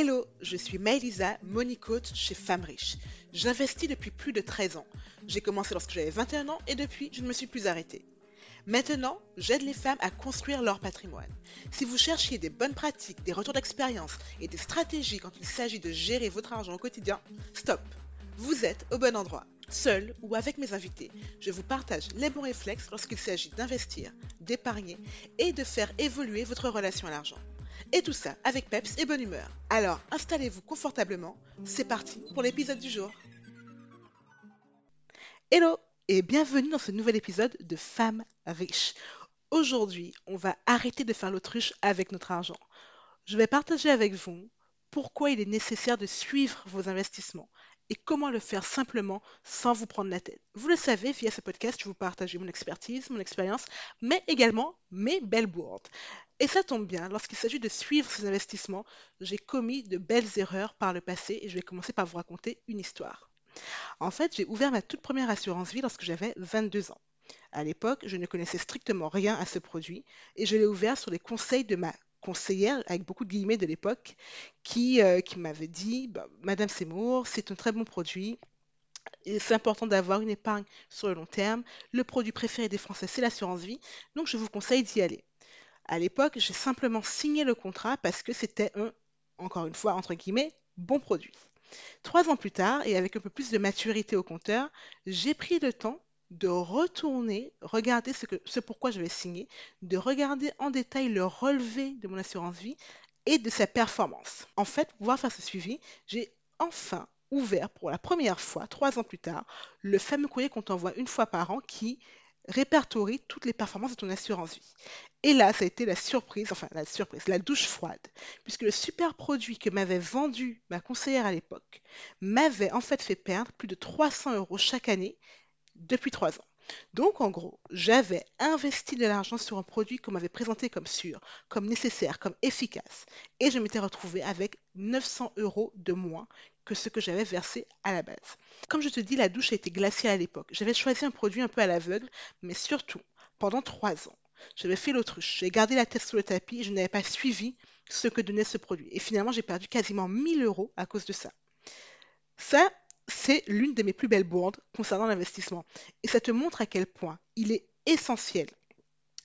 Hello, je suis Maëlisa, money coach chez Femmes Riches. J'investis depuis plus de 13 ans. J'ai commencé lorsque j'avais 21 ans et depuis, je ne me suis plus arrêtée. Maintenant, j'aide les femmes à construire leur patrimoine. Si vous cherchiez des bonnes pratiques, des retours d'expérience et des stratégies quand il s'agit de gérer votre argent au quotidien, stop. Vous êtes au bon endroit. Seul ou avec mes invités, je vous partage les bons réflexes lorsqu'il s'agit d'investir, d'épargner et de faire évoluer votre relation à l'argent. Et tout ça avec peps et bonne humeur. Alors installez-vous confortablement, c'est parti pour l'épisode du jour. Hello et bienvenue dans ce nouvel épisode de Femmes riches. Aujourd'hui, on va arrêter de faire l'autruche avec notre argent. Je vais partager avec vous pourquoi il est nécessaire de suivre vos investissements et comment le faire simplement sans vous prendre la tête. Vous le savez, via ce podcast, je vous partage mon expertise, mon expérience, mais également mes belles bourdes. Et ça tombe bien, lorsqu'il s'agit de suivre ces investissements, j'ai commis de belles erreurs par le passé et je vais commencer par vous raconter une histoire. En fait, j'ai ouvert ma toute première assurance vie lorsque j'avais 22 ans. À l'époque, je ne connaissais strictement rien à ce produit et je l'ai ouvert sur les conseils de ma conseillère, avec beaucoup de guillemets de l'époque, qui, euh, m'avait dit bah, Madame Seymour, c'est un très bon produit. C'est important d'avoir une épargne sur le long terme. Le produit préféré des Français, c'est l'assurance vie. Donc, je vous conseille d'y aller. À l'époque, j'ai simplement signé le contrat parce que c'était un, encore une fois, entre guillemets, bon produit. Trois ans plus tard, et avec un peu plus de maturité au compteur, j'ai pris le temps de retourner, regarder ce, que, ce pourquoi j'avais signé, de regarder en détail le relevé de mon assurance vie et de sa performance. En fait, pour pouvoir faire ce suivi, j'ai enfin ouvert pour la première fois, trois ans plus tard, le fameux courrier qu'on t'envoie une fois par an qui répertorie toutes les performances de ton assurance vie. Et là, ça a été la surprise, enfin la surprise, la douche froide, puisque le super produit que m'avait vendu ma conseillère à l'époque m'avait en fait fait perdre plus de 300 euros chaque année depuis trois ans. Donc, en gros, j'avais investi de l'argent sur un produit qu'on m'avait présenté comme sûr, comme nécessaire, comme efficace. Et je m'étais retrouvée avec 900 euros de moins que ce que j'avais versé à la base. Comme je te dis, la douche a été glaciale à l'époque. J'avais choisi un produit un peu à l'aveugle, mais surtout, pendant trois ans, j'avais fait l'autruche. J'ai gardé la tête sous le tapis je n'avais pas suivi ce que donnait ce produit. Et finalement, j'ai perdu quasiment 1000 euros à cause de ça. Ça, c'est l'une de mes plus belles bourdes concernant l'investissement. Et ça te montre à quel point il est essentiel,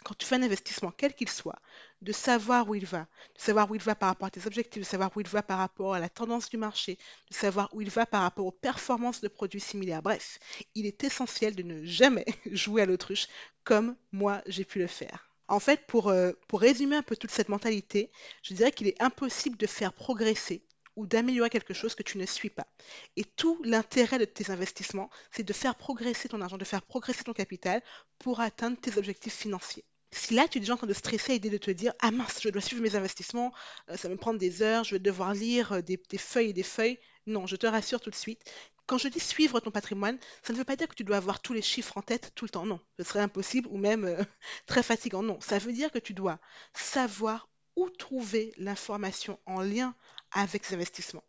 quand tu fais un investissement, quel qu'il soit, de savoir où il va, de savoir où il va par rapport à tes objectifs, de savoir où il va par rapport à la tendance du marché, de savoir où il va par rapport aux performances de produits similaires. Bref, il est essentiel de ne jamais jouer à l'autruche comme moi j'ai pu le faire. En fait, pour, euh, pour résumer un peu toute cette mentalité, je dirais qu'il est impossible de faire progresser ou d'améliorer quelque chose que tu ne suis pas. Et tout l'intérêt de tes investissements, c'est de faire progresser ton argent, de faire progresser ton capital pour atteindre tes objectifs financiers. Si là, tu es déjà en train de stresser à l'idée de te dire Ah mince, je dois suivre mes investissements, euh, ça va me prendre des heures, je vais devoir lire euh, des, feuilles et des feuilles. Non, je te rassure tout de suite. Quand je dis suivre ton patrimoine, ça ne veut pas dire que tu dois avoir tous les chiffres en tête tout le temps. Non, ce serait impossible ou même euh, très fatigant. Non, ça veut dire que tu dois savoir où trouver l'information en lien avec ces investissements.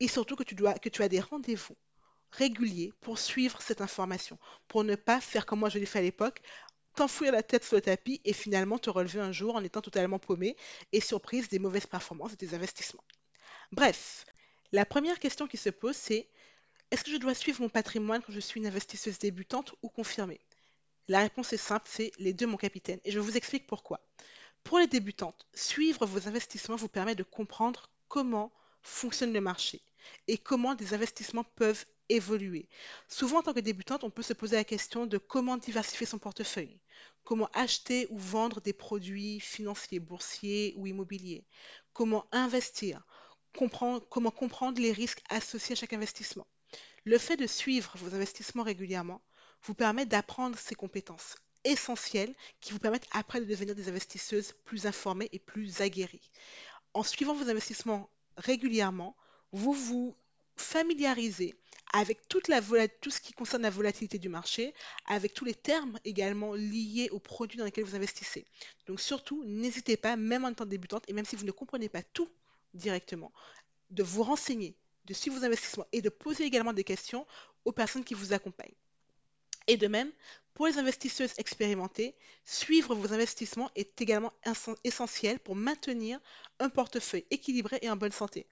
Et surtout que tu, dois, que tu as des rendez-vous réguliers pour suivre cette information, pour ne pas faire comme moi je l'ai fait à l'époque, t'enfouir la tête sur le tapis et finalement te relever un jour en étant totalement paumé et surprise des mauvaises performances de tes investissements. Bref, la première question qui se pose, c'est est-ce que je dois suivre mon patrimoine quand je suis une investisseuse débutante ou confirmée? La réponse est simple, c'est les deux, mon capitaine. Et je vous explique pourquoi. Pour les débutantes, suivre vos investissements vous permet de comprendre comment fonctionne le marché et comment des investissements peuvent évoluer. Souvent, en tant que débutante, on peut se poser la question de comment diversifier son portefeuille, comment acheter ou vendre des produits financiers, boursiers ou immobiliers, comment investir, comment comprendre les risques associés à chaque investissement. Le fait de suivre vos investissements régulièrement vous permet d'apprendre ces compétences essentielles qui vous permettent après de devenir des investisseuses plus informées et plus aguerries. En suivant vos investissements régulièrement, vous vous familiarisez avec toute la tout ce qui concerne la volatilité du marché, avec tous les termes également liés aux produits dans lesquels vous investissez. Donc surtout, n'hésitez pas, même en étant débutante, et même si vous ne comprenez pas tout directement, de vous renseigner, de suivre vos investissements et de poser également des questions aux personnes qui vous accompagnent. Et de même, pour les investisseuses expérimentées, suivre vos investissements est également essentiel pour maintenir un portefeuille équilibré et en bonne santé.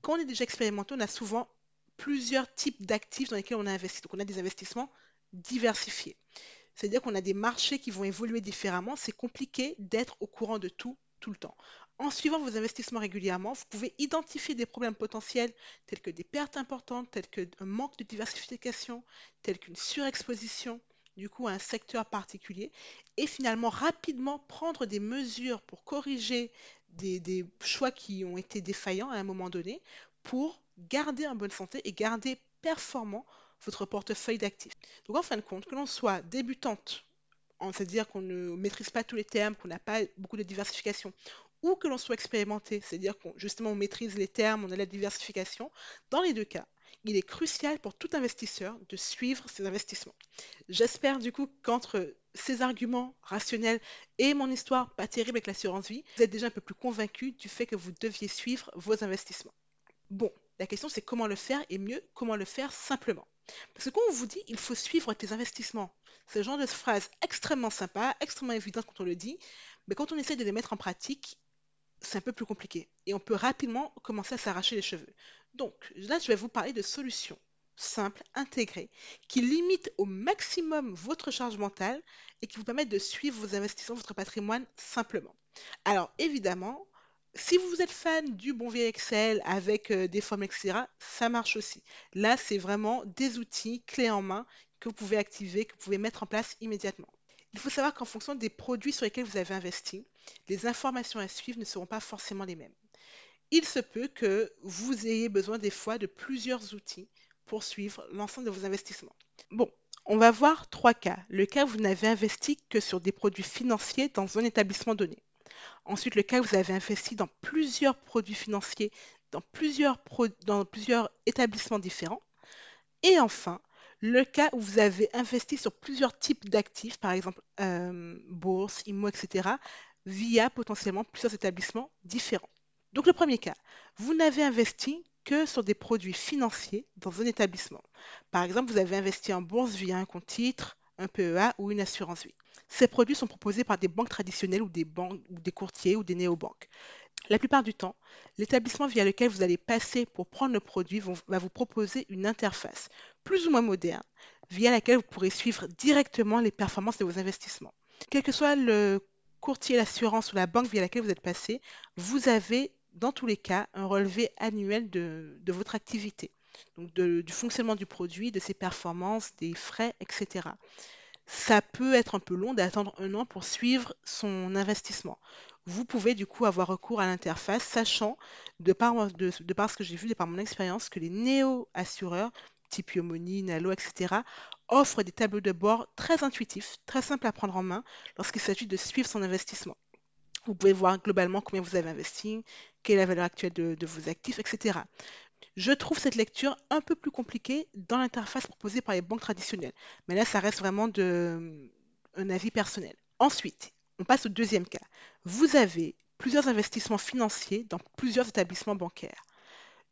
Quand on est déjà expérimenté, on a souvent plusieurs types d'actifs dans lesquels on a investi. Donc on a des investissements diversifiés. C'est-à-dire qu'on a des marchés qui vont évoluer différemment. C'est compliqué d'être au courant de tout tout le temps. En suivant vos investissements régulièrement, vous pouvez identifier des problèmes potentiels tels que des pertes importantes, tels qu'un manque de diversification, tels qu'une surexposition du coup à un secteur particulier et finalement rapidement prendre des mesures pour corriger des, des choix qui ont été défaillants à un moment donné pour garder en bonne santé et garder performant votre portefeuille d'actifs. Donc en fin de compte, que l'on soit débutante, c'est-à-dire qu'on ne maîtrise pas tous les termes, qu'on n'a pas beaucoup de diversification, ou que l'on soit expérimenté, c'est-à-dire qu'on justement on maîtrise les termes, on a la diversification, dans les deux cas, il est crucial pour tout investisseur de suivre ses investissements. J'espère du coup qu'entre ces arguments rationnels et mon histoire pas terrible avec l'assurance vie, vous êtes déjà un peu plus convaincu du fait que vous deviez suivre vos investissements. Bon, la question c'est comment le faire et mieux comment le faire simplement. Parce que quand on vous dit il faut suivre tes investissements, c'est le genre de phrase extrêmement sympa, extrêmement évidente quand on le dit, mais quand on essaie de les mettre en pratique, c'est un peu plus compliqué. Et on peut rapidement commencer à s'arracher les cheveux. Donc là, je vais vous parler de solutions simples, intégrées, qui limitent au maximum votre charge mentale et qui vous permettent de suivre vos investissements, votre patrimoine simplement. Alors évidemment, si vous êtes fan du bon vieux Excel avec euh, des formes, etc., ça marche aussi. Là, c'est vraiment des outils clés en main que vous pouvez activer, que vous pouvez mettre en place immédiatement. Il faut savoir qu'en fonction des produits sur lesquels vous avez investi, les informations à suivre ne seront pas forcément les mêmes. Il se peut que vous ayez besoin des fois de plusieurs outils pour suivre l'ensemble de vos investissements. Bon, on va voir trois cas. Le cas où vous n'avez investi que sur des produits financiers dans un établissement donné. Ensuite, le cas où vous avez investi dans plusieurs produits financiers dans plusieurs, établissements différents. Et enfin, le cas où vous avez investi sur plusieurs types d'actifs, par exemple euh, bourse, IMO, etc., via potentiellement plusieurs établissements différents. Donc le premier cas, vous n'avez investi que sur des produits financiers dans un établissement. Par exemple, vous avez investi en bourse via un compte titre, un PEA ou une assurance vie. Ces produits sont proposés par des banques traditionnelles ou des banques ou des courtiers ou des néobanques. La plupart du temps, l'établissement via lequel vous allez passer pour prendre le produit va vous proposer une interface plus ou moins moderne via laquelle vous pourrez suivre directement les performances de vos investissements. Quel que soit le courtier, l'assurance ou la banque via laquelle vous êtes passé, vous avez dans tous les cas un relevé annuel de, votre activité, donc du fonctionnement du produit, de ses performances, des frais, etc. Ça peut être un peu long d'attendre un an pour suivre son investissement vous pouvez du coup avoir recours à l'interface, sachant, de par, ce que j'ai vu, de par mon expérience, que les néo-assureurs, type Yomoni, Nalo, etc., offrent des tableaux de bord très intuitifs, très simples à prendre en main lorsqu'il s'agit de suivre son investissement. Vous pouvez voir globalement combien vous avez investi, quelle est la valeur actuelle de vos actifs, etc. Je trouve cette lecture un peu plus compliquée dans l'interface proposée par les banques traditionnelles. Mais là, ça reste vraiment un avis personnel. Ensuite, on passe au deuxième cas. Vous avez plusieurs investissements financiers dans plusieurs établissements bancaires.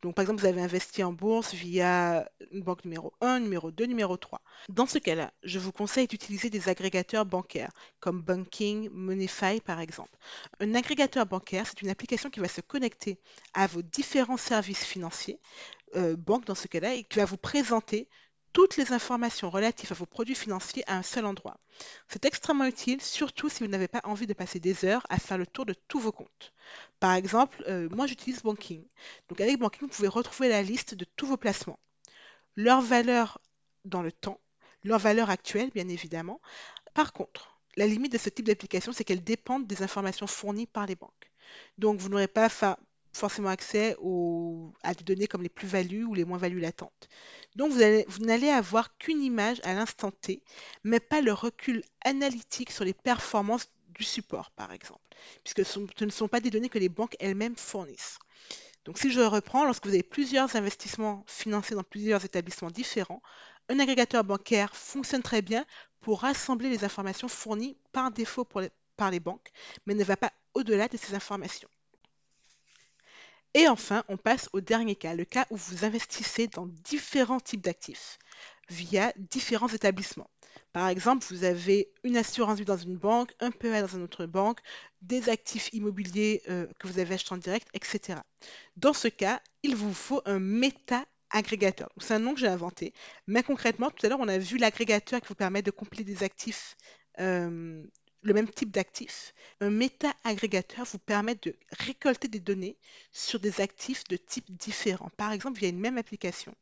Donc, par exemple, vous avez investi en bourse via une banque numéro 1, numéro 2, numéro 3. Dans ce cas-là, je vous conseille d'utiliser des agrégateurs bancaires comme Banking, Moneyfy par exemple. Un agrégateur bancaire, c'est une application qui va se connecter à vos différents services financiers, euh, banques dans ce cas-là, et qui va vous présenter toutes les informations relatives à vos produits financiers à un seul endroit. C'est extrêmement utile, surtout si vous n'avez pas envie de passer des heures à faire le tour de tous vos comptes. Par exemple, euh, moi j'utilise Banking. Donc avec Banking, vous pouvez retrouver la liste de tous vos placements, leur valeur dans le temps, leur valeur actuelle bien évidemment. Par contre, la limite de ce type d'application, c'est qu'elles dépendent des informations fournies par les banques. Donc vous n'aurez pas forcément accès à des données comme les plus-values ou les moins-values latentes. Donc vous, n'allez avoir qu'une image à l'instant T, mais pas le recul analytique sur les performances du support, par exemple, puisque ce, ne sont pas des données que les banques elles-mêmes fournissent. Donc si je reprends, lorsque vous avez plusieurs investissements financés dans plusieurs établissements différents, un agrégateur bancaire fonctionne très bien pour rassembler les informations fournies par défaut par les banques, mais ne va pas au-delà de ces informations. Et enfin, on passe au dernier cas, le cas où vous investissez dans différents types d'actifs via différents établissements. Par exemple, vous avez une assurance vie dans une banque, un PEA dans une autre banque, des actifs immobiliers euh, que vous avez achetés en direct, etc. Dans ce cas, il vous faut un méta-agrégateur. C'est un nom que j'ai inventé, mais concrètement, tout à l'heure, on a vu l'agrégateur qui vous permet de compléter des actifs euh, le même type d'actifs. Un méta-agrégateur vous permet de récolter des données sur des actifs de types différents. Par exemple, via une même application,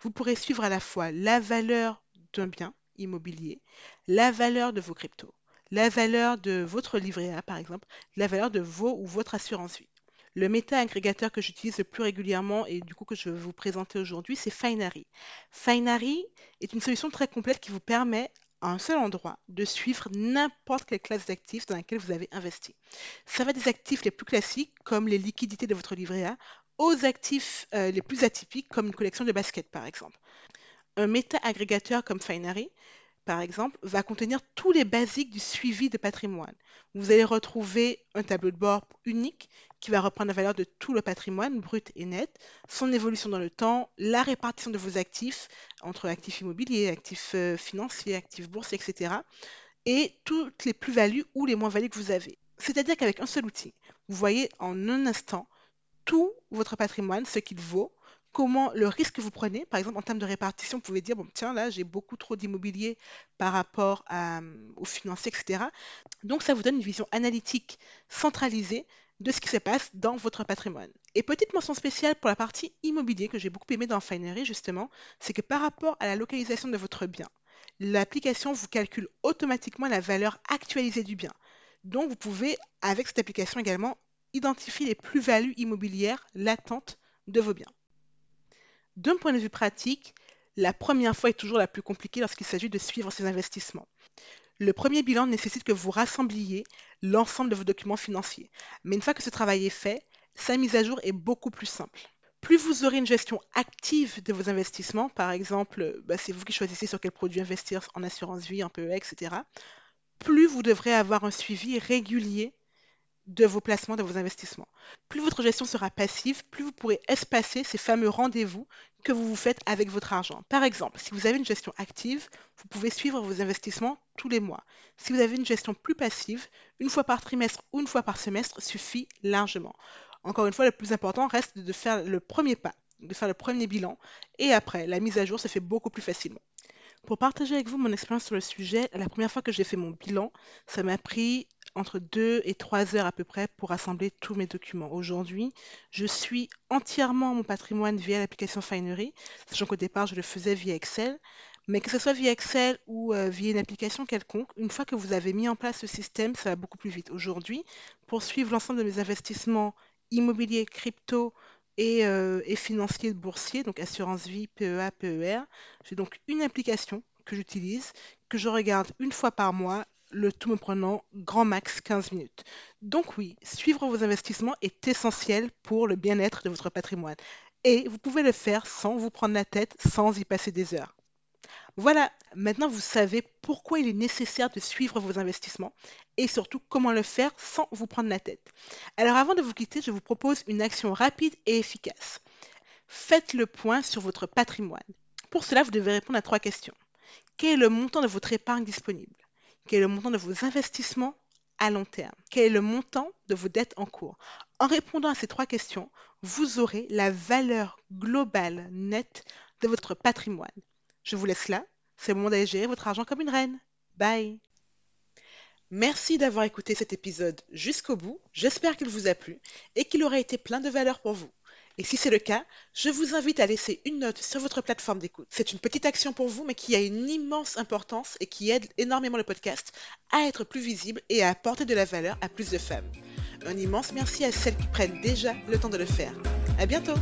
vous pourrez suivre à la fois la valeur d'un bien immobilier, la valeur de vos cryptos, la valeur de votre livret A, par exemple, la valeur de vos ou votre assurance vie. Le méta-agrégateur que j'utilise le plus régulièrement et du coup que je vais vous présenter aujourd'hui, c'est Finary. Finary est une solution très complète qui vous permet un seul endroit de suivre n'importe quelle classe d'actifs dans laquelle vous avez investi. Ça va des actifs les plus classiques, comme les liquidités de votre livret A, aux actifs euh, les plus atypiques, comme une collection de baskets, par exemple. Un méta-agrégateur comme Finary par exemple, va contenir tous les basiques du suivi de patrimoine. Vous allez retrouver un tableau de bord unique qui va reprendre la valeur de tout le patrimoine, brut et net, son évolution dans le temps, la répartition de vos actifs entre actifs immobiliers, actifs euh, financiers, actifs boursiers, etc. Et toutes les plus-values ou les moins-values que vous avez. C'est-à-dire qu'avec un seul outil, vous voyez en un instant tout votre patrimoine, ce qu'il vaut, comment le risque que vous prenez, par exemple en termes de répartition, vous pouvez dire, bon, tiens, là, j'ai beaucoup trop d'immobilier par rapport à, aux financiers, etc. Donc, ça vous donne une vision analytique centralisée de ce qui se passe dans votre patrimoine. Et petite mention spéciale pour la partie immobilier que j'ai beaucoup aimé dans Finery, justement, c'est que par rapport à la localisation de votre bien, l'application vous calcule automatiquement la valeur actualisée du bien. Donc, vous pouvez, avec cette application également, identifier les plus-values immobilières latentes de vos biens. D'un point de vue pratique, la première fois est toujours la plus compliquée lorsqu'il s'agit de suivre ses investissements. Le premier bilan nécessite que vous rassembliez l'ensemble de vos documents financiers. Mais une fois que ce travail est fait, sa mise à jour est beaucoup plus simple. Plus vous aurez une gestion active de vos investissements, par exemple, bah, c'est vous qui choisissez sur quel produit investir en assurance vie, en PE, etc., plus vous devrez avoir un suivi régulier de vos placements, de vos investissements. Plus votre gestion sera passive, plus vous pourrez espacer ces fameux rendez-vous que vous vous faites avec votre argent. Par exemple, si vous avez une gestion active, vous pouvez suivre vos investissements tous les mois. Si vous avez une gestion plus passive, une fois par trimestre ou une fois par semestre suffit largement. Encore une fois, le plus important reste de faire le premier pas, de faire le premier bilan, et après, la mise à jour se fait beaucoup plus facilement. Pour partager avec vous mon expérience sur le sujet, la première fois que j'ai fait mon bilan, ça m'a pris entre 2 et 3 heures à peu près pour rassembler tous mes documents. Aujourd'hui, je suis entièrement mon patrimoine via l'application Finery, sachant qu'au départ, je le faisais via Excel. Mais que ce soit via Excel ou euh, via une application quelconque, une fois que vous avez mis en place ce système, ça va beaucoup plus vite. Aujourd'hui, pour suivre l'ensemble de mes investissements immobiliers, crypto et, euh, et financiers boursiers, donc assurance vie, PEA, PER, j'ai donc une application que j'utilise, que je regarde une fois par mois le tout me prenant grand max 15 minutes. Donc oui, suivre vos investissements est essentiel pour le bien-être de votre patrimoine. Et vous pouvez le faire sans vous prendre la tête, sans y passer des heures. Voilà, maintenant vous savez pourquoi il est nécessaire de suivre vos investissements et surtout comment le faire sans vous prendre la tête. Alors avant de vous quitter, je vous propose une action rapide et efficace. Faites le point sur votre patrimoine. Pour cela, vous devez répondre à trois questions. Quel est le montant de votre épargne disponible? Quel est le montant de vos investissements à long terme? Quel est le montant de vos dettes en cours? En répondant à ces trois questions, vous aurez la valeur globale nette de votre patrimoine. Je vous laisse là. C'est le moment d'aller gérer votre argent comme une reine. Bye Merci d'avoir écouté cet épisode jusqu'au bout. J'espère qu'il vous a plu et qu'il aura été plein de valeur pour vous. Et si c'est le cas, je vous invite à laisser une note sur votre plateforme d'écoute. C'est une petite action pour vous, mais qui a une immense importance et qui aide énormément le podcast à être plus visible et à apporter de la valeur à plus de femmes. Un immense merci à celles qui prennent déjà le temps de le faire. À bientôt!